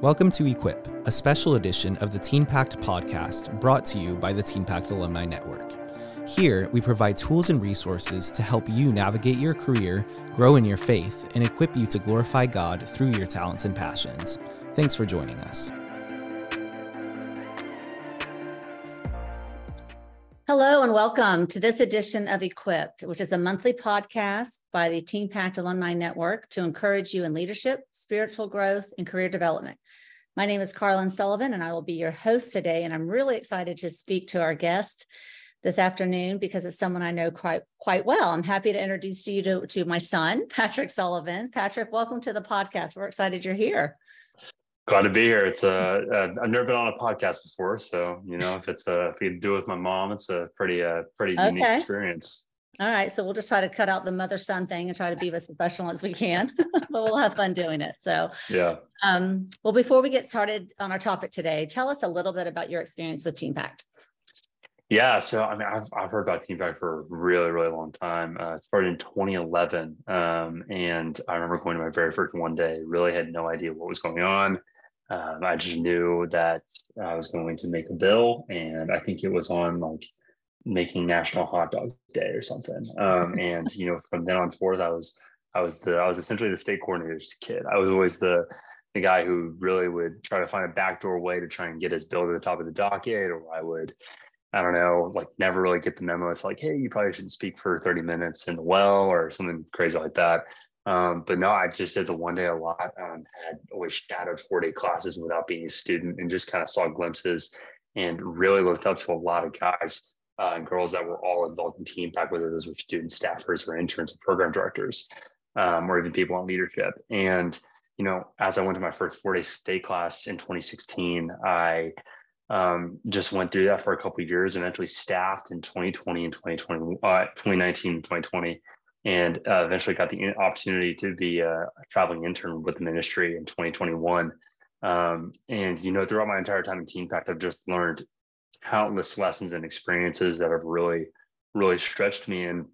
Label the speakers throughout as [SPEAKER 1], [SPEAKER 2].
[SPEAKER 1] Welcome to Equip, a special edition of the TeenPact podcast brought to you by the TeenPact Alumni Network. Here, we provide tools and resources to help you navigate your career, grow in your faith, and equip you to glorify God through your talents and passions. Thanks for joining us.
[SPEAKER 2] And welcome to this edition of Equip, which is a monthly podcast by the TeenPact Alumni Network to encourage you in leadership, spiritual growth, and career development. My name is Carlin Sullivan, and I will be your host today. And I'm really excited to speak to our guest this afternoon because it's someone I know quite quite well. I'm happy to introduce you to, to my son, Patrick Sullivan. Patrick, welcome to the podcast. We're excited you're here.
[SPEAKER 3] Glad to be here. It's a, a I've never been on a podcast before, so you know if it's a if you do it with my mom, it's a pretty uh pretty okay. unique experience.
[SPEAKER 2] All right, so we'll just try to cut out the mother son thing and try to be as professional as we can, but we'll have fun doing it. So
[SPEAKER 3] yeah.
[SPEAKER 2] Um, well, before we get started on our topic today, tell us a little bit about your experience with TeenPact.
[SPEAKER 3] Yeah, so I mean, I've, I've heard about Team TeenPact for a really, really long time. Uh, started in 2011, um, and I remember going to my very first one day. Really had no idea what was going on. Um, I just knew that I was going to make a bill, and I think it was on like making National Hot Dog Day or something. Um, and you know, from then on forth, I was I was the I was essentially the state coordinator's kid. I was always the the guy who really would try to find a backdoor way to try and get his bill to the top of the docket, or I would. I don't know, like never really get the memo. It's like, hey, you probably shouldn't speak for 30 minutes in the well or something crazy like that. Um, but no, I just did the one day a lot. Um, had always shadowed four day classes without being a student and just kind of saw glimpses and really looked up to a lot of guys uh, and girls that were all involved in TeenPact, whether those were student staffers or interns or program directors, um, or even people on leadership. And, you know, as I went to my first four day state class in 2016, I um, just went through that for a couple years, eventually staffed in 2020 and 2020, uh, 2019 and 2020 and uh, eventually got the opportunity to be a, traveling intern with the ministry in 2021. Um, and you know, throughout my entire time in TeenPact, I've just learned countless lessons and experiences that have really, really stretched me, and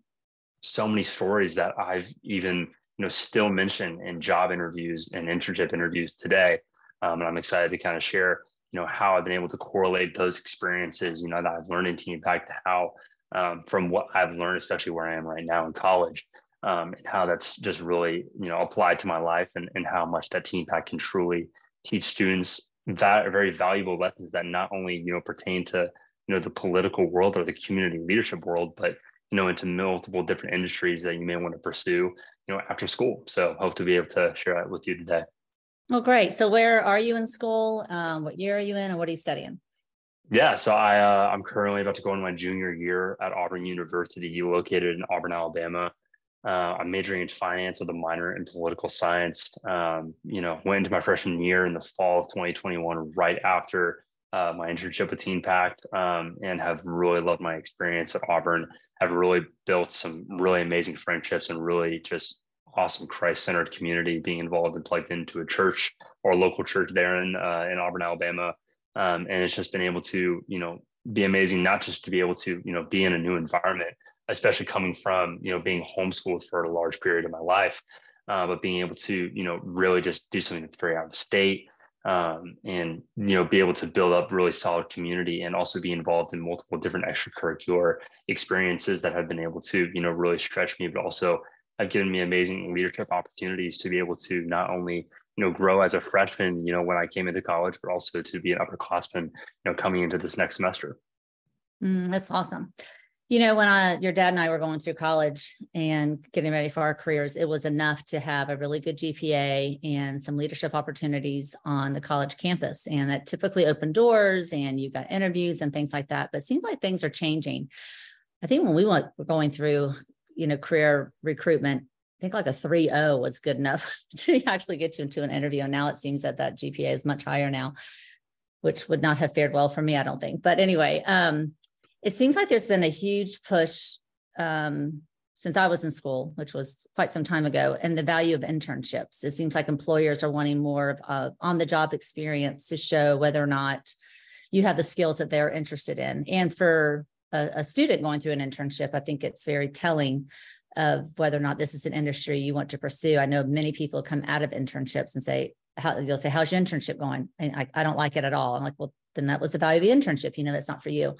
[SPEAKER 3] so many stories that I've even you know still mention in job interviews and internship interviews today. Um, and I'm excited to kind of share you know how I've been able to correlate those experiences you know that I've learned in TeenPact how um, from what I've learned, especially where I am right now in college, um, and how that's just really you know applied to my life and, and how much that TeenPact can truly teach students that very valuable lessons that not only you know pertain to you know the political world or the community leadership world, but you know into multiple different industries that you may want to pursue you know after school. So hope to be able to share that with you today.
[SPEAKER 2] Well, great. So where are you in school? Um, what year are you in, and what are you studying?
[SPEAKER 3] Yeah, so I uh, I'm currently about to go into my junior year at Auburn University, located in Auburn, Alabama. Uh, I'm majoring in finance with a minor in political science. Um, you know, went into my freshman year in the fall of 2021, right after uh, my internship with TeenPact, um, and have really loved my experience at Auburn. Have really built some really amazing friendships and really just awesome Christ-centered community. Being involved and plugged into a church or a local church there in uh, in Auburn, Alabama um, and it's just been able to you know be amazing not just to be able to you know be in a new environment especially coming from you know being homeschooled for a large period of my life uh, but being able to you know really just do something that's very out of state um, and you know be able to build up really solid community and also be involved in multiple different extracurricular experiences that have been able to you know really stretch me but also have given me amazing leadership opportunities to be able to not only you know grow as a freshman you know when i came into college but also to be an upperclassman you know coming into this next semester.
[SPEAKER 2] Mm, that's awesome. You know when i your dad and i were going through college and getting ready for our careers it was enough to have a really good gpa and some leadership opportunities on the college campus. And that typically opened doors and you got interviews and things like that. But it seems like things are changing. I think when we went were going through you know career recruitment I think like a 3.0 was good enough to actually get you into an interview. And now it seems that that GPA is much higher now, which would not have fared well for me, I don't think. But anyway, um, it seems like there's been a huge push um, since I was in school, which was quite some time ago, and the value of internships. It seems like employers are wanting more of on the job experience to show whether or not you have the skills that they're interested in. And for a, a student going through an internship, I think it's very telling of whether or not this is an industry you want to pursue. I know many people come out of internships and say, how you'll say, how's your internship going? And I, I don't like it at all. I'm like, well, then that was the value of the internship. You know, that's not for you.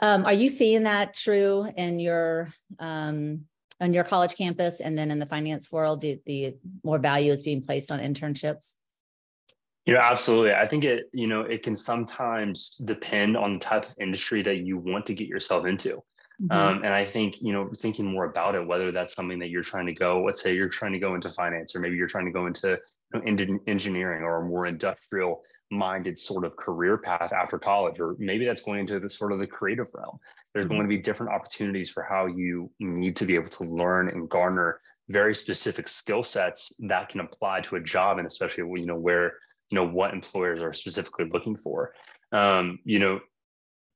[SPEAKER 2] Um, are you seeing that true in your um, on your college campus and then in the finance world, the, the more value is being placed on internships?
[SPEAKER 3] You know, absolutely. I think it, you know, it can sometimes depend on the type of industry that you want to get yourself into. Mm-hmm. Um, and I think, you know, thinking more about it, whether that's something that you're trying to go, let's say you're trying to go into finance, or maybe you're trying to go into you know, engineering or a more industrial minded sort of career path after college, or maybe that's going into the sort of the creative realm. There's mm-hmm. going to be different opportunities for how you need to be able to learn and garner very specific skill sets that can apply to a job, and especially you know where you know what employers are specifically looking for. Um, you know,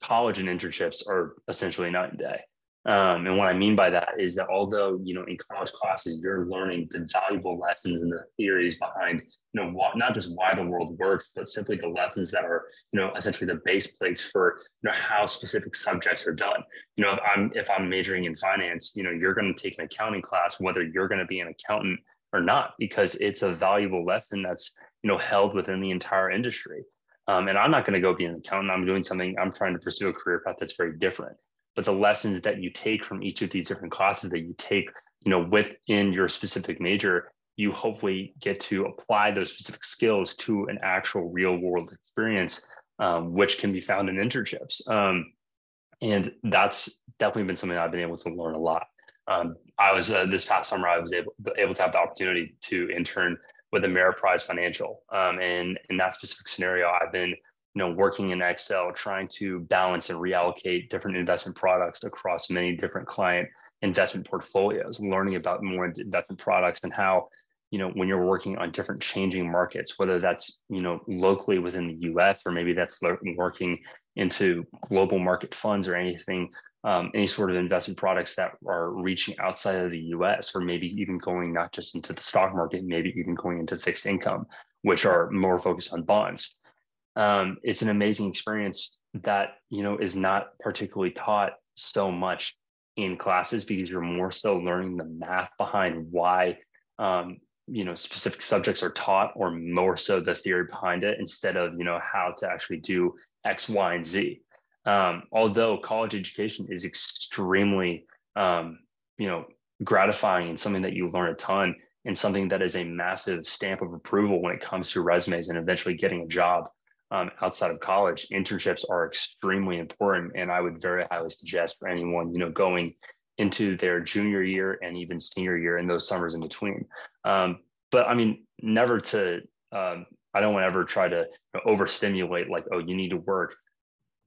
[SPEAKER 3] college and internships are essentially night and day. Um, and what I mean by that is that although you know in college classes you're learning the valuable lessons and the theories behind you know what not just why the world works, but simply the lessons that are you know essentially the base plates for you know how specific subjects are done. You know if I'm if I'm majoring in finance, you know you're going to take an accounting class whether you're going to be an accountant or not because it's a valuable lesson that's you know held within the entire industry. Um, and I'm not going to go be an accountant. I'm doing something. I'm trying to pursue a career path that's very different but the lessons that you take from each of these different classes that you take you know within your specific major you hopefully get to apply those specific skills to an actual real world experience um, which can be found in internships um, and that's definitely been something i've been able to learn a lot um, i was uh, this past summer i was able, able to have the opportunity to intern with ameriprise financial. Um, and in that specific scenario i've been you know working in excel trying to balance and reallocate different investment products across many different client investment portfolios learning about more investment products and how you know when you're working on different changing markets whether that's you know locally within the us or maybe that's working into global market funds or anything um, any sort of investment products that are reaching outside of the us or maybe even going not just into the stock market maybe even going into fixed income which are more focused on bonds. Um, it's an amazing experience that you know is not particularly taught so much in classes because you're more so learning the math behind why um, you know specific subjects are taught or more so the theory behind it instead of you know how to actually do x y and z um, although college education is extremely um, you know gratifying and something that you learn a ton and something that is a massive stamp of approval when it comes to resumes and eventually getting a job um, outside of college, internships are extremely important. And I would very highly suggest for anyone, you know, going into their junior year and even senior year and those summers in between. Um, but I mean, never to, um, I don't want to ever try to overstimulate like, oh, you need to work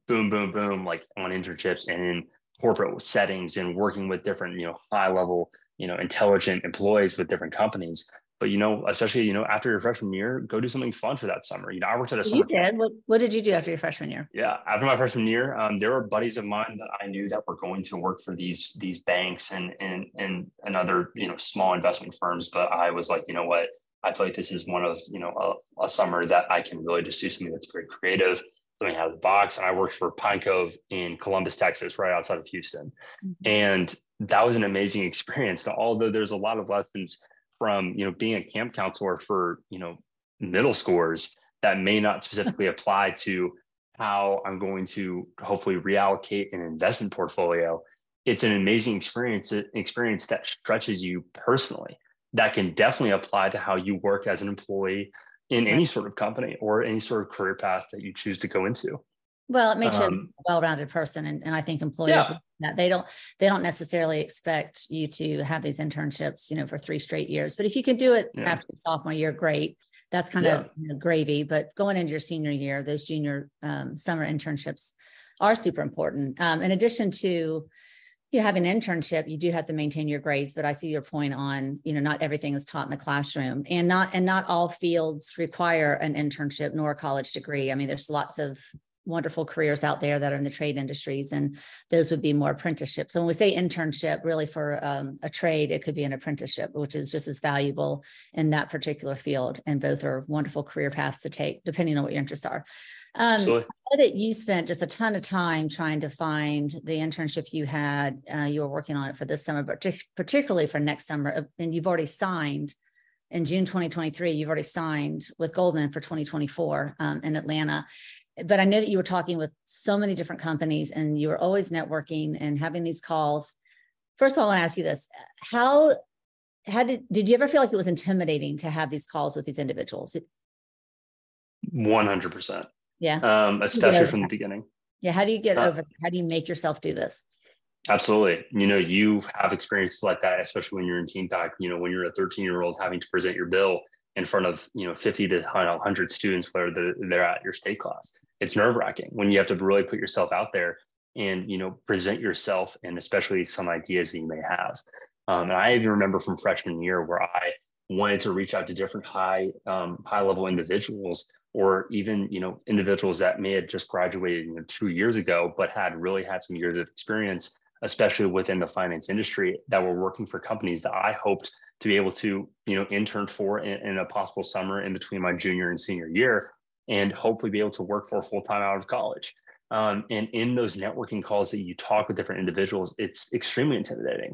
[SPEAKER 3] boom, boom, boom, like on internships and in corporate settings and working with different, you know, high level, you know, intelligent employees with different companies but you know, especially you know, after your freshman year, go do something fun for that summer. You know, I worked at a summer.
[SPEAKER 2] You did. What, what did you do after your freshman year?
[SPEAKER 3] Yeah, after my freshman year, um, there were buddies of mine that I knew that were going to work for these these banks and and and and other you know small investment firms. But I was like, you know what, I feel like this is one of you know a, a summer that I can really just do something that's very creative, something out of the box. And I worked for Pine Cove in Columbus, Texas, right outside of Houston, mm-hmm. and that was an amazing experience. Although there's a lot of lessons from you know being a camp counselor for you know middle schoolers that may not specifically apply to how I'm going to hopefully reallocate an investment portfolio. It's an amazing experience, experience that stretches you personally. That can definitely apply to how you work as an employee in any sort of company or any sort of career path that you choose to go into.
[SPEAKER 2] Well, it makes um, you a well-rounded person, and, and I think employers yeah. that they don't they don't necessarily expect you to have these internships, you know, for three straight years. But if you can do it yeah. after sophomore year, great. That's kind yeah. of you know, gravy. But going into your senior year, those junior um, summer internships are super important. Um, in addition to you have an internship you do have to maintain your grades but i see your point on you know not everything is taught in the classroom and not and not all fields require an internship nor a college degree i mean there's lots of wonderful careers out there that are in the trade industries, and those would be more apprenticeships. So when we say internship, really for um, a trade, it could be an apprenticeship, which is just as valuable in that particular field. And both are wonderful career paths to take, depending on what your interests are. Um, I know that you spent just a ton of time trying to find the internship you had. Uh, you were working on it for this summer, but particularly for next summer, and you've already signed in June 2023, you've already signed with Goldman for 2024 um, in Atlanta. But I know that you were talking with so many different companies and you were always networking and having these calls. First of all, I want to ask you this. How how did did you ever feel like it was intimidating to have these calls with these individuals?
[SPEAKER 3] 100%.
[SPEAKER 2] Yeah.
[SPEAKER 3] Um, especially from the beginning.
[SPEAKER 2] Yeah. How do you get uh, over? How do you make yourself do this?
[SPEAKER 3] Absolutely. You know, you have experiences like that, especially when you're in TeenPact. You know, when you're a 13 year old having to present your bill in front of you know 50 to 100 students, whether they're at your state class. It's nerve wracking when you have to really put yourself out there and you know present yourself and especially some ideas that you may have. Um, and I even remember from freshman year where I wanted to reach out to different high um, high level individuals or even you know individuals that may have just graduated you know two years ago but had really had some years of experience especially within the finance industry that were working for companies that i hoped to be able to you know intern for in, in a possible summer in between my junior and senior year and hopefully be able to work for full time out of college. Um, and in those networking calls that you talk with different individuals it's extremely intimidating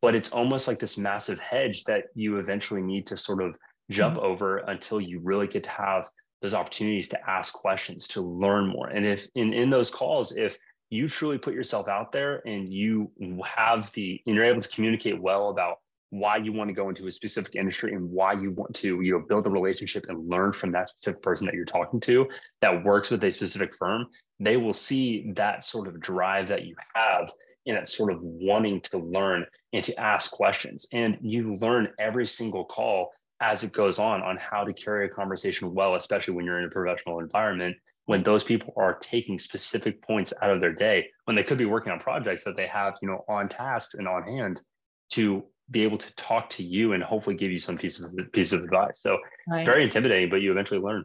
[SPEAKER 3] but it's almost like this massive hedge that you eventually need to sort of jump mm-hmm. over until you really get to have those opportunities to ask questions to learn more and if in, in those calls if you truly put yourself out there and you have the and you're able to communicate well about why you want to go into a specific industry and why you want to you know build a relationship and learn from that specific person that you're talking to that works with a specific firm they will see that sort of drive that you have and that sort of wanting to learn and to ask questions. And you learn every single call as it goes on on how to carry a conversation well, especially when you're in a professional environment, when those people are taking specific points out of their day, when they could be working on projects that they have, you know, on tasks and on hand to be able to talk to you and hopefully give you some piece of piece of advice. So right. very intimidating, but you eventually learn.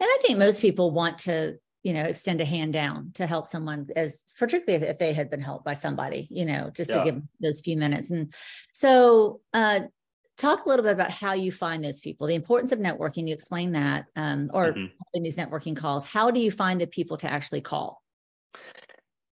[SPEAKER 2] And I think most people want to you know extend a hand down to help someone as particularly if they had been helped by somebody you know just yeah. to give those few minutes and so uh talk a little bit about how you find those people the importance of networking you explain that um, or mm-hmm. having these networking calls how do you find the people to actually call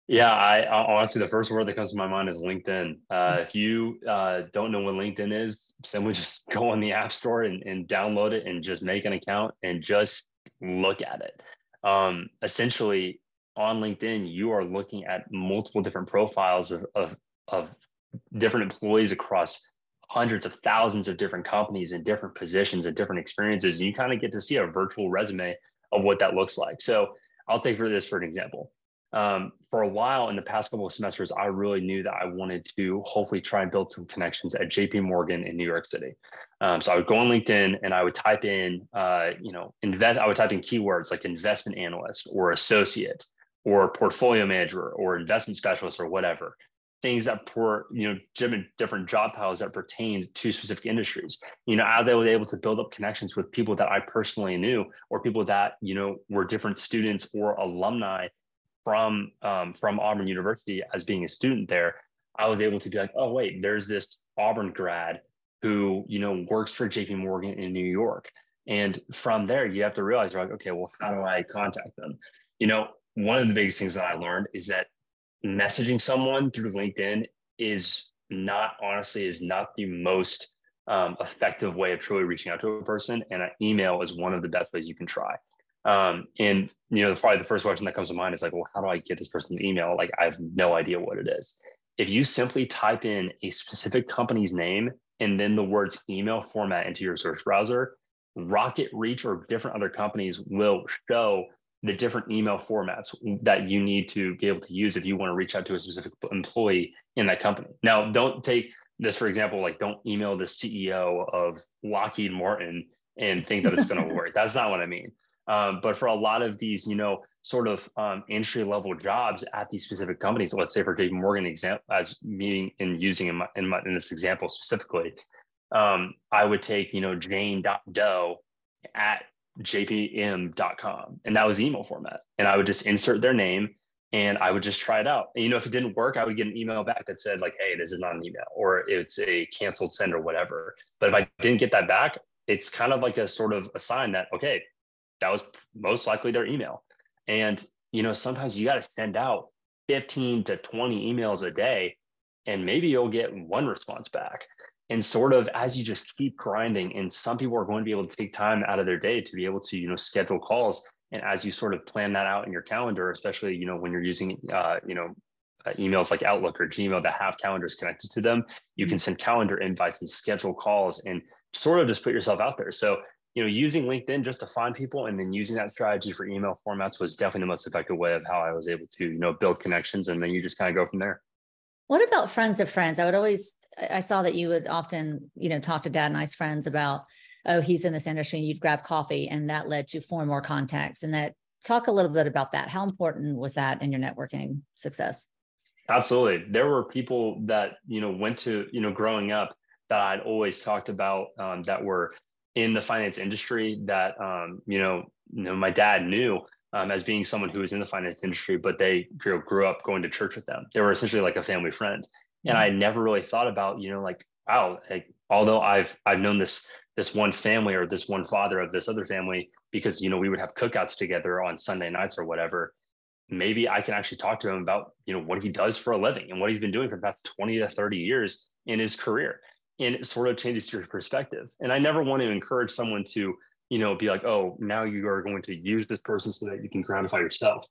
[SPEAKER 3] yeah, I, honestly, the first word that comes to my mind is LinkedIn. Uh, mm-hmm. if you uh, don't know what LinkedIn is, simply just go on the App Store and, and, download it and just make an account and just look at it um, essentially on LinkedIn, you are looking at multiple different profiles of, of, of different employees across hundreds of thousands of different companies and different positions and different experiences. And you kind of get to see a virtual resume of what that looks like. So I'll take for this for an example um, for a while in the past couple of semesters, I really knew that I wanted to hopefully try and build some connections at JP Morgan in New York City. Um, so I would go on LinkedIn and I would type in, uh, you know, invest. I would type in keywords like investment analyst or associate or portfolio manager or investment specialist or whatever. Things that for you know different different job titles that pertained to specific industries. You know, I was able to build up connections with people that I personally knew, or people that you know were different students or alumni from um, from Auburn University as being a student there, I was able to be like, oh wait, there's this Auburn grad who you know works for J.P. Morgan in New York, and from there you have to realize you're like, okay, well, how do I contact them? You know, one of the biggest things that I learned is that messaging someone through LinkedIn is not honestly is not the most um, effective way of truly reaching out to a person, and an email is one of the best ways you can try. Um, and you know, probably the first question that comes to mind is like, well, how do I get this person's email? Like, I have no idea what it is. If you simply type in a specific company's name and then the words email format into your search browser, RocketReach or different other companies will show the different email formats that you need to be able to use if you want to reach out to a specific employee in that company. Now, don't take this for example, like don't email the CEO of Lockheed Martin and think that it's going to work. That's not what I mean. Um, but for a lot of these, you know, sort of um, entry level jobs at these specific companies, let's say for JP Morgan example, as meaning in using in, my, in, my, in this example specifically, um, I would take, you know, jane.doe at jpm.com. And that was email format. And I would just insert their name and I would just try it out. And, you know, if it didn't work, I would get an email back that said like, Hey, this is not an email or it's a canceled send or whatever. But if I didn't get that back, it's kind of like a sort of a sign that, okay, that was most likely their email. And, you know, sometimes you got to send out 15 to 20 emails a day and maybe you'll get one response back. and sort of as you just keep grinding and some people are going to be able to take time out of their day to be able to you know schedule calls and as you sort of plan that out in your calendar especially you know when you're using uh, you know uh, emails like outlook or gmail that have calendars connected to them you can mm-hmm. send calendar invites and schedule calls and sort of just put yourself out there so you know using linkedin just to find people and then using that strategy for email formats was definitely the most effective way of how i was able to you know build connections and then you just kind of go from there.
[SPEAKER 2] What about friends of friends? I would always i saw that you would often you know talk to dad nice friends about oh he's in this industry and you'd grab coffee and that led to four more contacts and that talk a little bit about that. How important was that in your networking success?
[SPEAKER 3] Absolutely. There were people that you know went to you know growing up that i'd always talked about um, that were in the finance industry that um, you know, you know my dad knew um, as being someone who was in the finance industry, but they grew, grew up going to church with them. They were essentially like a family friend, and I never really thought about you know like wow, like although I've I've known this this one family or this one father of this other family because you know we would have cookouts together on Sunday nights or whatever. Maybe I can actually talk to him about you know what he does for a living and what he's been doing for about 20 to 30 years in his career and it sort of changes your perspective. And I never want to encourage someone to, you know, be like, oh, now you are going to use this person so that you can gratify yourself.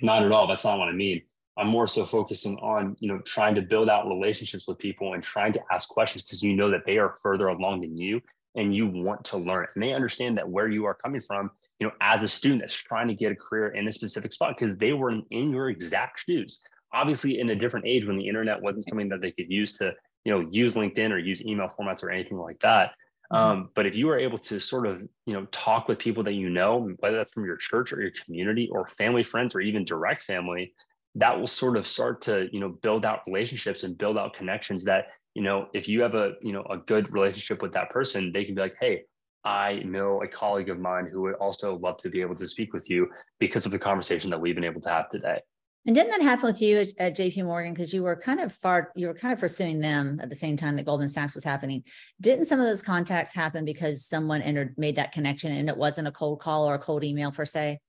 [SPEAKER 3] Not at all. That's not what I mean. I'm more so focusing on, you know, trying to build out relationships with people and trying to ask questions because you know that they are further along than you and you want to learn and they understand that where you are coming from, you know, as a student that's trying to get a career in a specific spot because they were in your exact shoes. Obviously, in a different age when the internet wasn't something that they could use to you know use linkedin or use email formats or anything like that mm-hmm. um, but if you are able to sort of you know talk with people that you know whether that's from your church or your community or family friends or even direct family that will sort of start to you know build out relationships and build out connections that you know if you have a you know a good relationship with that person they can be like hey i know a colleague of mine who would also love to be able to speak with you because of the conversation that we've been able to have today
[SPEAKER 2] and didn't that happen with you at, at JP Morgan? Because you were kind of far, you were kind of pursuing them at the same time that Goldman Sachs was happening. Didn't some of those contacts happen because someone entered, made that connection and it wasn't a cold call or a cold email per se?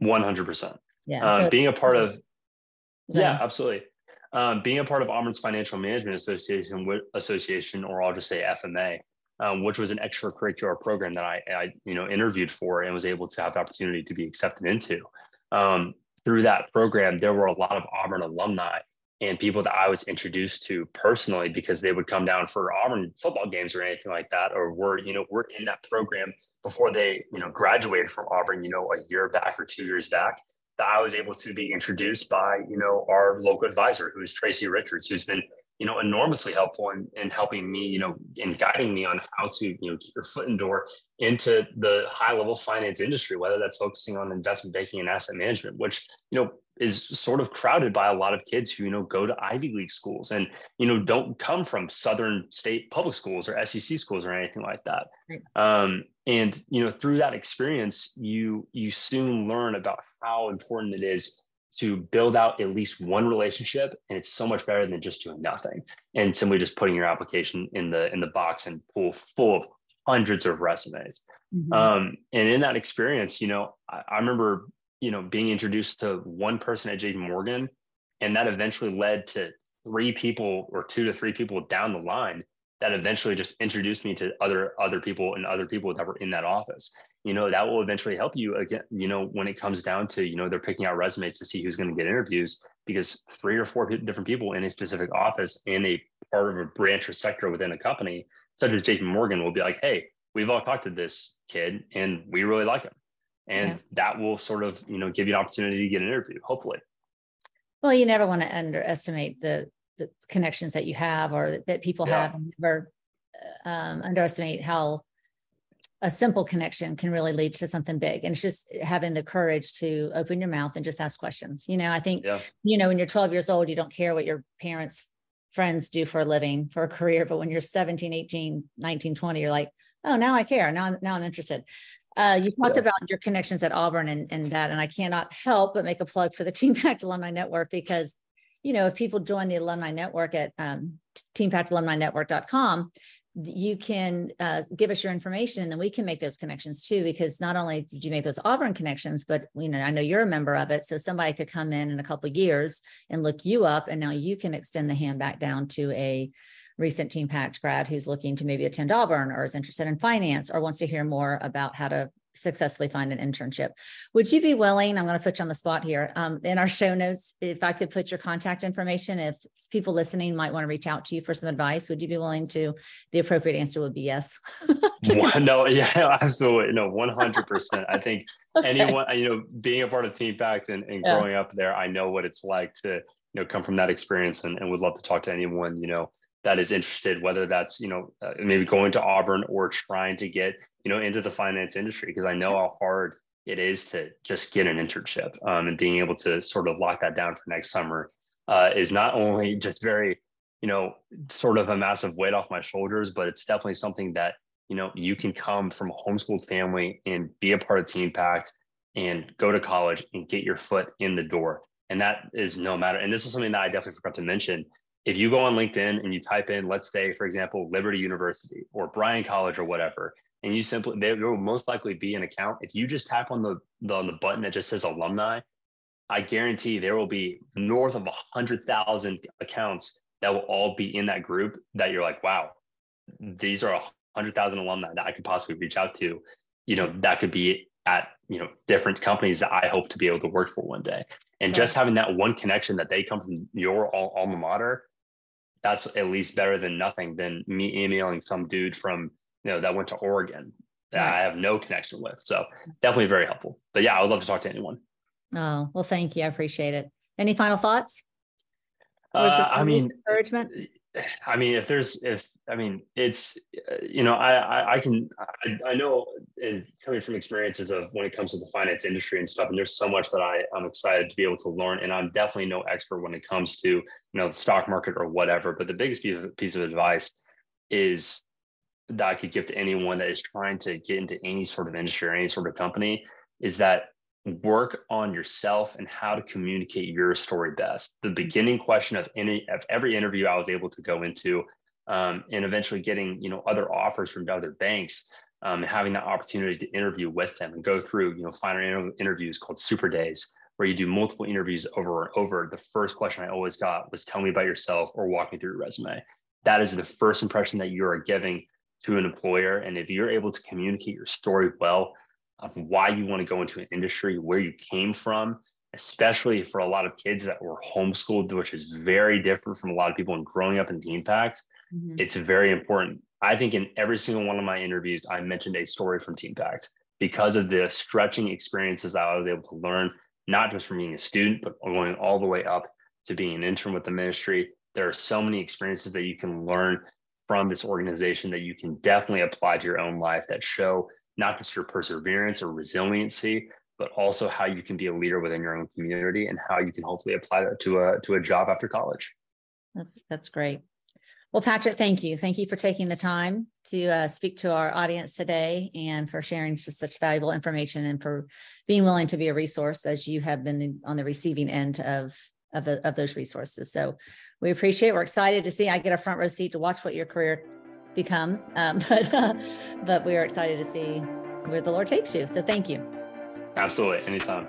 [SPEAKER 3] 100%. Yeah. Um, so being a part of, yeah, absolutely. Um, being a part of Auburn's Financial Management Association, Association, or I'll just say FMA, um, which was an extracurricular program that I, I, you know, interviewed for and was able to have the opportunity to be accepted into. Um, through that program, there were a lot of Auburn alumni and people that I was introduced to personally because they would come down for Auburn football games or anything like that, or were, you know, were in that program before they, you know, graduated from Auburn, you know, a year back or two years back, that I was able to be introduced by, you know, our local advisor, who is Tracy Richards, who's been you know, enormously helpful in, in helping me, you know, in guiding me on how to, you know, get your foot in door into the high level finance industry, whether that's focusing on investment banking and asset management, which, you know, is sort of crowded by a lot of kids who, you know, go to Ivy League schools and, you know, don't come from Southern state public schools or SEC schools or anything like that. Right. Um, and, you know, through that experience, you, you soon learn about how important it is to build out at least one relationship and it's so much better than just doing nothing and simply just putting your application in the in the box and pull full of hundreds of resumes mm-hmm. um, and in that experience you know I, I, remember you know being introduced to one person at jp morgan and that eventually led to three people or two to three people down the line that eventually just introduced me to other other people and other people that were in that office. You know that will eventually help you again you know when it comes down to you know they're picking out resumes to see who's going to get interviews because three or four different people in a specific office in a part of a branch or sector within a company such as jp morgan will be like hey we've all talked to this kid and we really like him and yeah. that will sort of you know give you an opportunity to get an interview hopefully.
[SPEAKER 2] Well you never want to underestimate the the connections that you have or that people yeah. have. And never um, underestimate how a simple connection can really lead to something big. And it's just having the courage to open your mouth and just ask questions. You know i think yeah. you know when you're 12 years old you don't care what your parents friends do for a living for a career. But when you're 17 18 19 20 you're like oh now i care. Now i'm now i'm interested uh, you talked yeah. about your connections at auburn and, and that and i cannot help but make a plug for the TeenPact alumni network because you know if people join the alumni network at um, teenpactalumninetwork.com you can uh, give us your information and then we can make those connections too because not only did you make those auburn connections but you know i know you're a member of it so somebody could come in in a couple of years and look you up and now you can extend the hand back down to a recent TeenPact grad who's looking to maybe attend Auburn or is interested in finance or wants to hear more about how to successfully find an internship. Would you be willing? I'm going to put you on the spot here. Um, in our show notes, if I could put your contact information, if people listening might want to reach out to you for some advice, would you be willing to? The appropriate answer would be yes.
[SPEAKER 3] no, yeah, absolutely, no, 100. percent I think okay. anyone, you know, being a part of TeenPact and, and growing yeah. up there, I know what it's like to, you know, come from that experience, and, and would love to talk to anyone, you know, that is interested, whether that's you know uh, maybe going to Auburn or trying to get you know into the finance industry, because I know how hard it is to just get an internship um, and being able to sort of lock that down for next summer uh, is not only just very you know sort of a massive weight off my shoulders, but it's definitely something that you know you can come from a homeschooled family and be a part of TeenPact and go to college and get your foot in the door. And that is no matter. And this is something that I definitely forgot to mention if you go on LinkedIn and you type in, let's say, for example, Liberty University or Bryan College or whatever, and you simply there will most likely be an account. If you just tap on the, the on the button that just says alumni, I guarantee there will be north of a hundred thousand accounts that will all be in that group that you're like, wow, these are a hundred thousand alumni that I could possibly reach out to. You know, that could be at you know different companies that I hope to be able to work for one day. And right. just having that one connection that they come from your alma mater that's at least better than nothing than me emailing some dude from you know that went to Oregon that right. I have no connection with. So definitely very helpful. But yeah, I would love to talk to anyone.
[SPEAKER 2] Oh well, thank you. I appreciate it. Any final thoughts?
[SPEAKER 3] Uh, I mean, encouragement. I mean, if there's, if I mean, it's, you know, I, I, I can, I, I know, and coming from experiences of when it comes to the finance industry and stuff, and there's so much that I, I'm excited to be able to learn. And I'm definitely no expert when it comes to, you know, the stock market or whatever. But the biggest piece of, piece of advice is that I could give to anyone that is trying to get into any sort of industry or any sort of company is that work on yourself and how to communicate your story best. The beginning question of any of every interview I was able to go into, um, and eventually getting you know other offers from other banks, um, and having that opportunity to interview with them and go through you know final inter- interviews called super days where you do multiple interviews over and over. The first question I always got was, "Tell me about yourself," or "Walk me through your resume." That is the first impression that you are giving to an employer, and if you're able to communicate your story well of why you want to go into an industry, where you came from, especially for a lot of kids that were homeschooled, which is very different from a lot of people and growing up in TeenPact. Mm-hmm. It's very important. I think in every single one of my interviews, I mentioned a story from TeenPact because of the stretching experiences I was able to learn, not just from being a student, but going all the way up to being an intern with the ministry. There are so many experiences that you can learn from this organization that you can definitely apply to your own life that show not just your perseverance or resiliency, but also how you can be a leader within your own community and how you can hopefully apply that to a to a job after college.
[SPEAKER 2] That's that's great. Well, Patrick, thank you. Thank you for taking the time to uh, speak to our audience today and for sharing such valuable information and for being willing to be a resource as you have been on the receiving end of of, the, of those resources. So we appreciate. We're excited to see. I get a front row seat to watch what your career becomes. Um, but uh, but we are excited to see where the Lord takes you. So thank you.
[SPEAKER 3] Absolutely, anytime.